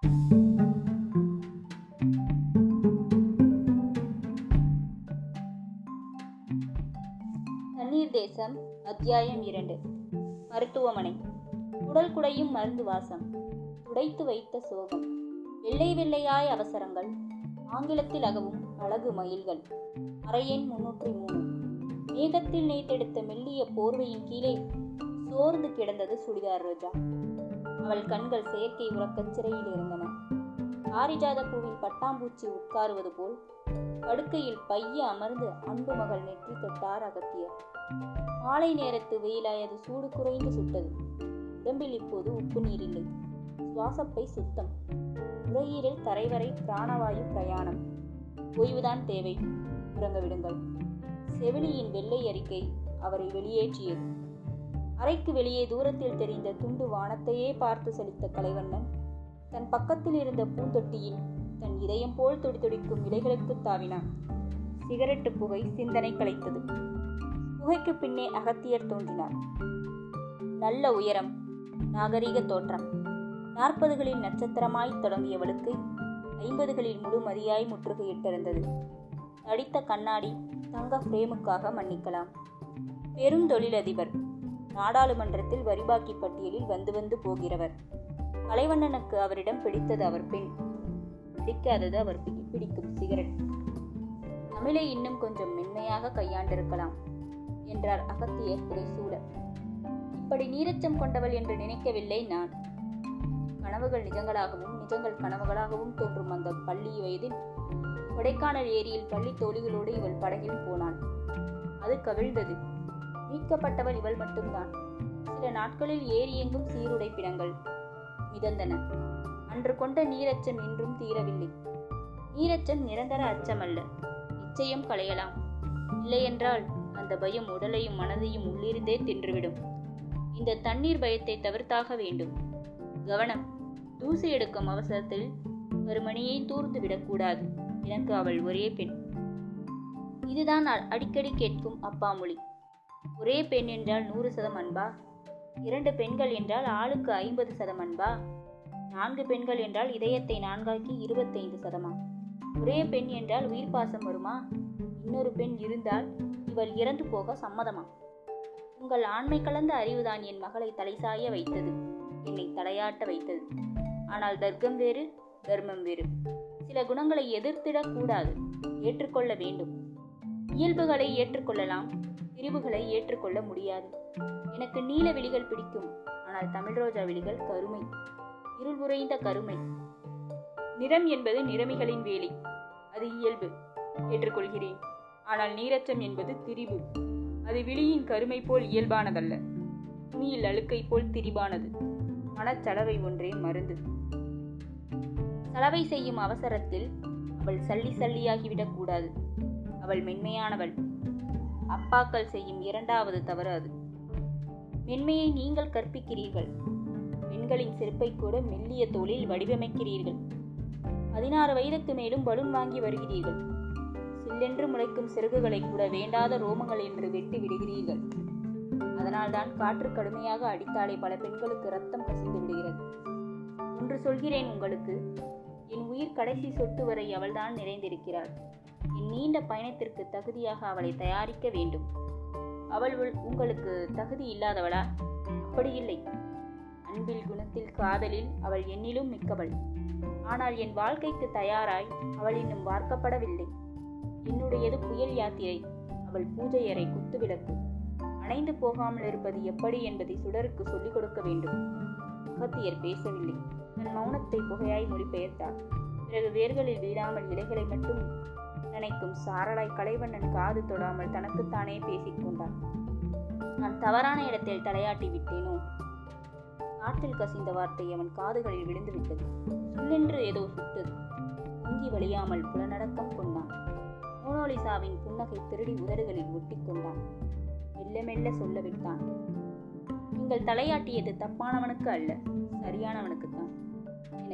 தண்ணீர் தேசம் அத்தியாயம் இரண்டு. மருத்துவமனை. உடல் குடையும் மருந்து வாசம். உடைத்து வைத்த சோகம். வெள்ளை வெள்ளையாய் அவசரங்கள். ஆங்கிலத்தில் அகவும் அழகு மயில்கள். அறையெண் முன்னூற்றி மூணு. மேகத்தில் நேத்தெடுத்த மெல்லிய போர்வையின் கீழே சோர்ந்து கிடந்தது சுடிதார் ரோஜா. அவள் கண்கள் செயற்கை உறக்கச் சிறையில் இருந்தன. ஆரிஜாத பூவில் பட்டாம்பூச்சி உட்காருவது போல் படுக்கையில் பைய அமர்ந்து அன்பு மகள் நெற்றி தொட்டார் அகத்தியர். மாலை நேரத்து வெயிலாயது சூடு குறைந்து சுட்டது. உடம்பில் இப்போது உப்பு நீர் இல்லை சுவாசப்பை சுத்தம். நுரையீரல் தரைவரை பிராணவாயு பிரயாணம். ஓய்வுதான் தேவை. உறங்க விடுங்கள். செவிலியின் வெள்ளை அறிக்கை அவரை வெளியேற்றியது. அறைக்கு வெளியே தூரத்தில் தெரிந்த துண்டு வானத்தையே பார்த்து செலுத்த கலைவண்ணன். தன் பக்கத்தில் இருந்த பூந்தொட்டியில் தன் இதயம் போல் துடிதுடிக்கும் இலைகளுக்கு தாவினான். சிகரெட்டு புகை சிந்தனை கலைத்தது. புகைக்கு பின்னே அகத்தியர் தோன்றினார். நல்ல உயரம் நாகரீக தோற்றம். நாற்பதுகளில் நட்சத்திரமாய் தொடங்கியவளுக்கு ஐம்பதுகளில் முழுமதியாய் முற்றுகையிட்டிருந்தது. நடித்த கண்ணாடி தங்க பிரேமுக்காக மன்னிக்கலாம். பெரும் தொழிலதிபர் நாடாளுமன்றத்தில் வரிபாக்கி பட்டியலில் வந்து வந்து போகிறவர். கலைவண்ணனுக்கு அவரிடம் பிடித்தது அவர் பெண். பிடிக்காதது அவர் பிடிக்கும் சிகரெட். தமிழை இன்னும் கொஞ்சம் மென்மையாக கையாண்டிருக்கலாம் என்றார் அகத்தியர் புடைசூழ இப்படி நீரச்சம் கொண்டவள் என்று நினைக்கவில்லை நான். கனவுகள் நிஜங்களாகவும் நிஜங்கள் கனவுகளாகவும் தோன்றும் அந்த பள்ளி வயதில். கொடைக்கானல் ஏரியில் பள்ளி தோழிகளோடு இவள் படகில் போனாள். அது கவிழ்ந்தது. மீட்கப்பட்டவள் இவள் மட்டும்தான். சில நாட்களில் ஏரி எங்கும் சீருடை பிணங்கள் மிதந்தன. அன்று கொண்ட நீரச்சம் இன்றும் தீரவில்லை. நீரச்சம் நிரந்தர அச்சமல்ல. நிச்சயம் களையலாம். இல்லையென்றால் அந்த பயம் உடலையும் மனதையும் உள்ளிருந்தே தின்றுவிடும். இந்த தண்ணீர் பயத்தை தவிர்த்தாக வேண்டும். கவனம். தூசி எடுக்கும் அவசரத்தில் மணியை தூர்ந்து விடக்கூடாது. எனக்கு அவள் ஒரே பெண். இதுதான் அ- அடிக்கடி கேட்கும் அப்பாமொழி ஒரே பெண் என்றால் நூறு சதம் அன்பா? இரண்டு பெண்கள் என்றால் ஆளுக்கு ஐம்பது சதம் அன்பா? நான்கு பெண்கள் என்றால் இதயத்தை நான்காக்கி இருபத்தைந்து சதமா? ஒரே பெண் என்றால் உயிர் பாசம் வருமா? இன்னொரு பெண் இருந்தால் இவள் இறந்து போக சம்மதமா? உங்கள் ஆண்மை கலந்த அறிவுதான் என் மகளை தலைசாய வைத்தது என்னை தலையாட்ட வைத்தது. ஆனால் தர்க்கம் வேறு தர்மம் வேறு. சில குணங்களை எதிர்த்திடக்கூடாது ஏற்றுக்கொள்ள வேண்டும். இயல்புகளை ஏற்றுக்கொள்ளலாம். பிரிவுகளை ஏற்றுக்கொள்ள முடியாது. எனக்கு நீல விழிகள் பிடிக்கும். ஆனால் தமிழ் ரோஜா விழிகள் கருமை. இருள் உறைந்த கருமை. நிறம் என்பது நிறமிகளின் வேலை. அது இயல்பு. ஏற்றுக்கொள்கிறேன். ஆனால் நீரச்சம் என்பது திரிபு. அது விழியின் கருமை போல் இயல்பானதல்ல. துணியில் அழுக்கை போல் திரிபானது. மனச்சலவை ஒன்றே மருந்து. சலவை செய்யும் அவசரத்தில் அவள் சல்லி சல்லியாகிவிடக் கூடாது. அவள் மென்மையானவள். அப்பாக்கள் செய்யும் இரண்டாவது தவறு அது. மென்மையை நீங்கள் கற்பிக்கிறீர்கள். பெண்களின் செருப்பை கூட மெல்லிய தோளில் வடிவமைக்கிறீர்கள். பதினாறு வயதுக்கு மேலும் பலூன் வாங்கி வருகிறீர்கள். சில்லென்று முளைக்கும் சிறகுகளை கூட வேண்டாத ரோமங்கள் என்று வெட்டி விடுகிறீர்கள். அதனால்தான் காற்று கடுமையாக அடித்தாலே பல பெண்களுக்கு ரத்தம் கசிந்து விடுகிறது. ஒன்று சொல்கிறேன் உங்களுக்கு. என் உயிர் கடைசி சொட்டு வரை அவள்தான் நிறைந்திருக்கிறாள். என் நீண்ட பயணத்திற்கு தகுதியாக அவளை தயாரிக்க வேண்டும். அவள் உள்- உங்களுக்கு தகுதி இல்லாதவளா? அப்படி இல்லை. அன்பில் குணத்தில் காதலில் அவள் என்னிலும் மிக்கவள். ஆனால் என் வாழ்க்கைக்கு தயாராய் அவள் இன்னும் வார்க்கப்படவில்லை என்னுடையது புயல் யாத்திரை. அவள் பூஜை அறை குத்துவிளக்கு. அணைந்து போகாமல் இருப்பது எப்படி என்பதை சுடருக்கு சொல்லிக் கொடுக்க வேண்டும். அகத்தியர் பேசவில்லை. தன் மௌனத்தை புகையாய் மொழிபெயர்த்தார். பிறகு வேர்களில் வீழாமல் இலைகளை மட்டும் நினைக்கும் சாரலாய் கலைவண்ணன் காது தொடாமல் தனக்குத்தானே பேசிக் கொண்டான். நான் தவறான இடத்தில் தலையாட்டி விட்டேனோ? காற்றில் கசிந்த வார்த்தை அவன் காதுகளில் விழுந்து விட்டது. சுல்லென்று ஏதோ சுட்டது. முங்கி வழியாமல் புலநடக்கம் கொண்டான். மோனோலிசாவின் புன்னகை திருடி உதடுகளில் ஒட்டிக் கொண்டான். மெல்ல மெல்ல சொல்ல விட்டான். நீங்கள் தலையாட்டியது தப்பானவனுக்கு அல்ல சரியானவனுக்கு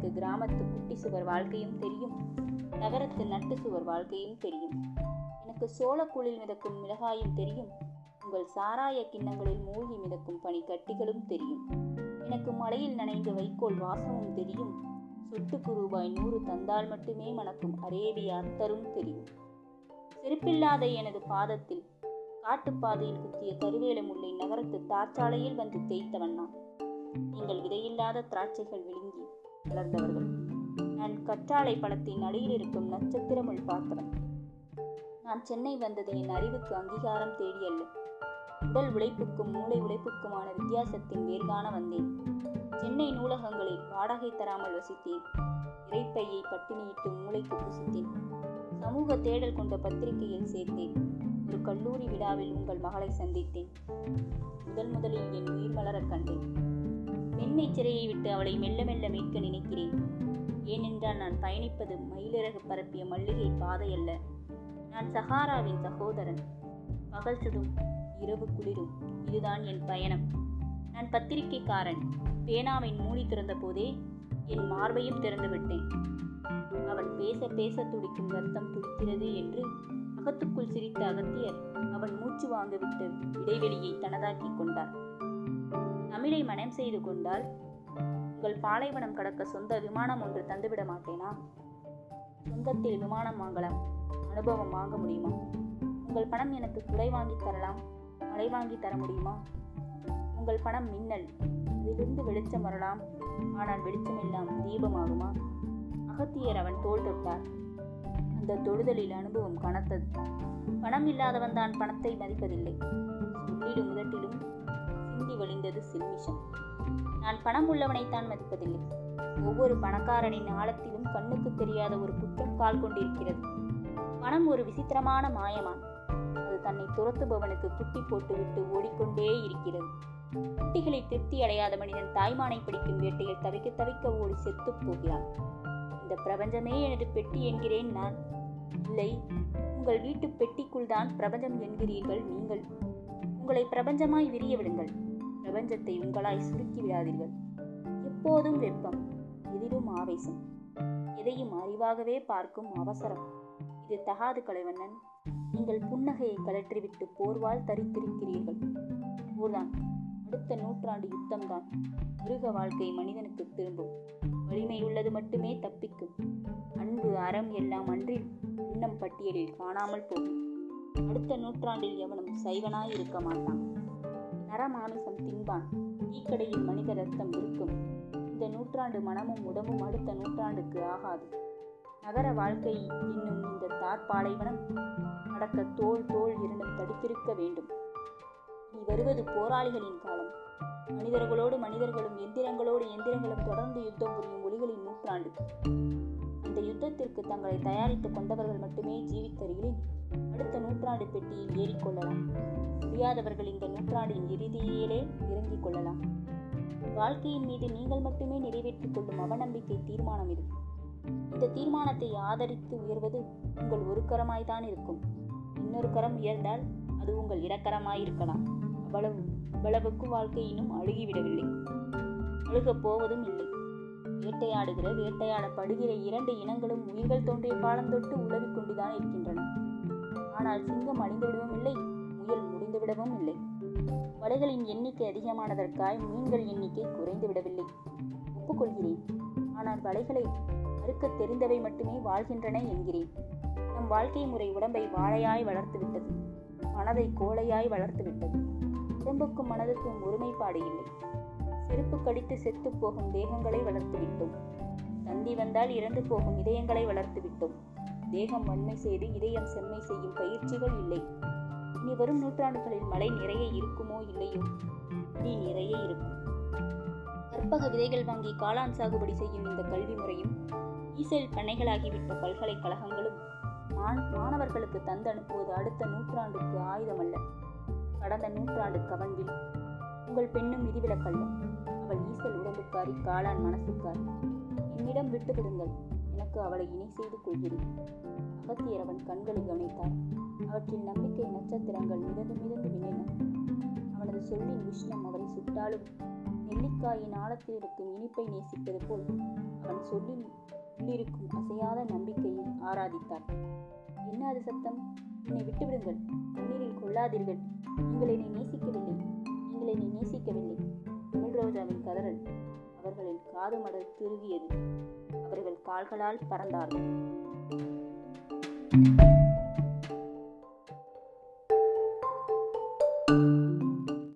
எனக்கு கிராமத்து குட்டி சுவர் வாழ்க்கையும் தெரியும். நகரத்து நட்டு சுவர் வாழ்க்கையும் தெரியும். எனக்கு சோளக்கூழில் மிதக்கும் மிளகாயும் தெரியும். உங்கள் சாராய கிண்ணங்களில் மூழ்கி மிதக்கும் பனிக்கட்டிகளும் தெரியும். எனக்கு மலையில் நனைந்த வைக்கோல் வாசமும் தெரியும். சொட்டுக்கு ரூபாய் நூறு தந்தால் மட்டுமே மணக்கும் அரேபிய அத்தரும் தெரியும். செருப்பில்லாத எனது பாதத்தில் காட்டுப்பாதையில் குத்திய கருவேல முல்லை நகரத்து தாற்சாலையில் வந்து தேய்த்தவன் நான். நீங்கள் விதையில்லாத திராட்சைகள் விழுங்கி வளர்ந்தவர்கள். நான் கற்றாழை பழத்தின் அடியில் இருக்கும் நட்சத்திரமுள் பார்த்தவன். நான் சென்னை வந்தது என் அறிவுக்கு அங்கீகாரம் தேடியல்ல உடல் உழைப்புக்கும் மூளை உழைப்புக்குமான வித்தியாசத்தின் வேர்காண வந்தேன். சென்னை நூலகங்களில் வாடகை தராமல் வசித்தேன். இறைப்பையை பட்டினியிட்டு மூளைக்கு புசித்தேன். சமூக தேடல் கொண்ட பத்திரிகையில் சேர்த்தேன். ஒரு கல்லூரி விழாவில் உங்கள் மகளை சந்தித்தேன். முதல் முதலில் என் உயிர் மலரக் கண்டேன். மென்மை சிறையை விட்டு அவளை மெல்ல மெல்ல மீட்க நினைக்கிறேன். ஏனென்றால் நான் பயணிப்பது மயிலிறகு பரப்பிய மல்லிகை பாதை அல்ல. நான் சஹாராவின் சகோதரன். பகல் சுடும் இரவு குளிரும். இதுதான் என் பயணம். நான் பத்திரிகைக்காரன். பேனாவின் மூடி திறந்த போதே என் மார்பையும் திறந்து விட்டேன். அவன் பேச பேச துடிக்கும் ரத்தம் துடிக்கிறது என்று அகத்துக்குள் சிரித்த அகத்தியர் அவன் மூச்சு வாங்கவிட்டு இடைவெளியை தனதாக்கிக் கொண்டார். தமிழை மனம் செய்து கொண்டால் உங்கள் பாலைவனம் கடக்க சொந்த விமானம் ஒன்று தந்துவிட மாட்டேனா? சொந்தத்தில் விமானம் வாங்கலாம். அனுபவம் வாங்க முடியுமா? உங்கள் பணம் எனக்கு குடை வாங்கி தரலாம். மழை வாங்கி தர முடியுமா? உங்கள் பணம் மின்னல். அதிலிருந்து வெளிச்சம் வரலாம். ஆனால் வெளிச்சமெல்லாம் தீபமாகுமா அகத்தியர் அவன் தோல் தொட்டார். அந்த தொடுதலில் அனுபவம் கனத்தது. பணம் இல்லாதவன் தான் பணத்தை மதிப்பதில்லை. சொல்லிலும் வழிந்தது சில்மிஷம். நான் பணம் உள்ளவனைத்தான் மதிப்பதில்லை. ஒவ்வொரு பணக்காரனின் ஆழத்திலும் கண்ணுக்கு தெரியாத ஒரு குற்றம் கால் கொண்டிருக்கிறது. பணம் ஒரு விசித்திரமான மாயமான். அது தன்னை துரத்துபவனுக்கு குட்டி போட்டுவிட்டு ஓடிக்கொண்டே இருக்கிறது. குட்டிகளை திருப்தி அடையாத மனிதன் தாய்மானை பிடிக்கும் வேட்டையில் தவிக்க தவிக்க ஓடி செத்துப் போகிறான். இந்த பிரபஞ்சமே எனது பெட்டி என்கிறேன் நான். இல்லை உங்கள் வீட்டு பெட்டிக்குள் தான் பிரபஞ்சம் என்கிறீர்கள் நீங்கள். உங்களை பிரபஞ்சமாய் விரிய விடுங்கள். பிரபஞ்சத்தை உங்களாய் சுருக்கி விடாதீர்கள். எப்போதும் வெப்பம் எதிலும் ஆவேசம். எதையும் அறிவாகவே பார்க்கும் அவசரம். இது தகாது கலைவண்ணன். நீங்கள் புன்னகையை கலற்றிவிட்டு போர்வால் தரித்திருக்கிறீர்கள். போர்தான் அடுத்த நூற்றாண்டு யுத்தம்தான். மிருக வாழ்க்கை மனிதனுக்கு திரும்பும். வலிமை உள்ளது மட்டுமே தப்பிக்கும். அன்பு அறம் எல்லாம் அன்றில் இன்னம் பட்டியலில் காணாமல் போகும். அடுத்த நூற்றாண்டில் எவனும் சைவனாய் இருக்க மாட்டான். நரமாமிசம் தின்பான். டீக்கடையில் மனித ரத்தம் இருக்கும். இந்த நூற்றாண்டு மனமும் உடம்பும் அடுத்த நூற்றாண்டுக்கு ஆகாது. நகர வாழ்க்கை இன்னும் இந்த தார்பாலைவனம் நடக்க தோல் தோல் இரண்டும் தடித்திருக்க வேண்டும். நீ வருவது போராளிகளின் காலம். மனிதர்களோடு மனிதர்களும் எந்திரங்களோடு எந்திரங்களும் தொடர்ந்து யுத்தம் புரியும் ஒளிகளின் நூற்றாண்டு. இந்த யுத்தத்திற்கு தங்களை தயாரித்துக் கொண்டவர்கள் மட்டுமே ஜீவித்தருகிலின் அடுத்த நூற்றாண்டு பெட்டியில் ஏறிக்கொள்ளலாம் முடியாதவர்கள் இந்த நூற்றாண்டின் இறுதியிலே இறங்கிக் கொள்ளலாம். வாழ்க்கையின் மீது நீங்கள் மட்டுமே நிறைவேற்றிக் கொள்ளும் அவநம்பிக்கை தீர்மானம் இது. இந்த தீர்மானத்தை ஆதரித்து உயர்வது உங்கள் ஒரு கரமாய்தான் இருக்கும். இன்னொரு கரம் உயர்ந்தால் அது உங்கள் இடக்கரமாயிருக்கலாம் அவ்வளவு அவ்வளவுக்கு வாழ்க்கை இன்னும் அழுகிவிடவில்லை. அழுகப் போவதும் இல்லை. வேட்டையாடுகிற வேட்டையாடப்படுகிற இரண்டு இனங்களும் உயிர்கள் தோன்றிய காலந்தொட்டு உலவிக் கொண்டுதான் இருக்கின்றன. ஆனால் சிங்கம் அழிந்துவிடவும் இல்லை முயல் முடிந்துவிடவும் இல்லை. வலைகளின் எண்ணிக்கை அதிகமானதற்காய் மீன்கள் எண்ணிக்கை குறைந்து விடவில்லை ஒப்புக்கொள்கிறேன். ஆனால் வலைகளை அறுக்க தெரிந்தவை மட்டுமே வாழ்கின்றன என்கிறேன். நம் வாழ்க்கை முறை உடம்பை வாழையாய் வளர்த்துவிட்டது. மனதை கோழையாய் வளர்த்துவிட்டது. உடம்புக்கும் மனதுக்கும் ஒருமைப்பாடு இல்லை. செருப்பு கடித்து செத்து போகும் தேகங்களை வளர்த்துவிட்டோம். தந்தி வந்தால் இறந்து போகும் இதயங்களை வளர்த்துவிட்டோம். தேகம் வன்மை செய்து இதயம் செம்மை செய்யும் பயிற்சிகள் இல்லை. இனி வரும் நூற்றாண்டுகளில் மழை நிறைய இருக்குமோ இல்லையோ? நீ நிறைய இருக்கும். கற்பக விதைகள் வாங்கி காளான் சாகுபடி செய்யும் இந்த கல்வி முறையும் ஈசல் பண்ணைகளாகிவிட்ட பல்கலைக்கழகங்களும் மாண- மாணவர்களுக்கு தந்து அனுப்புவது அடுத்த நூற்றாண்டுக்கு ஆயுதமல்ல. கடந்த நூற்றாண்டு கவன்வில் உங்கள் பெண்ணும் விதிவிலக்கல்ல அவள் ஈசல் உடம்புக்காரி காளான் மனசுக்காரி. என்னிடம் விட்டு விடுங்கள். எனக்கு அவளை இணை செய்து கொள்கிறேன். அகத்தியர் அவன் கண்களை கவனித்தார் அவற்றில் நம்பிக்கை நட்சத்திரங்கள் மிதந்து மிதந்து விண்ணின அவனது சொல்லின் உஷ்ணம் அவரை சுட்டாலும் நெல்லிக்காயின் ஆழத்தில் இருக்கும் இனிப்பை நேசிப்பது போல் அவன் சொல்லில் உள்ளிருக்கும் அசையாத நம்பிக்கையை ஆராதித்தார். என்ன அது சத்தம்? என்னை விட்டுவிடுங்கள் கண்ணீரில் கொள்ளாதீர்கள். நீங்கள் என்னை நேசிக்கவில்லை. நீங்கள் என்னை நேசிக்கவில்லை. தமிழ் கதறல் அவர்களின் காது மடல் திருகியது. அவர்கள் கால்களால் பறந்தார்கள். thank you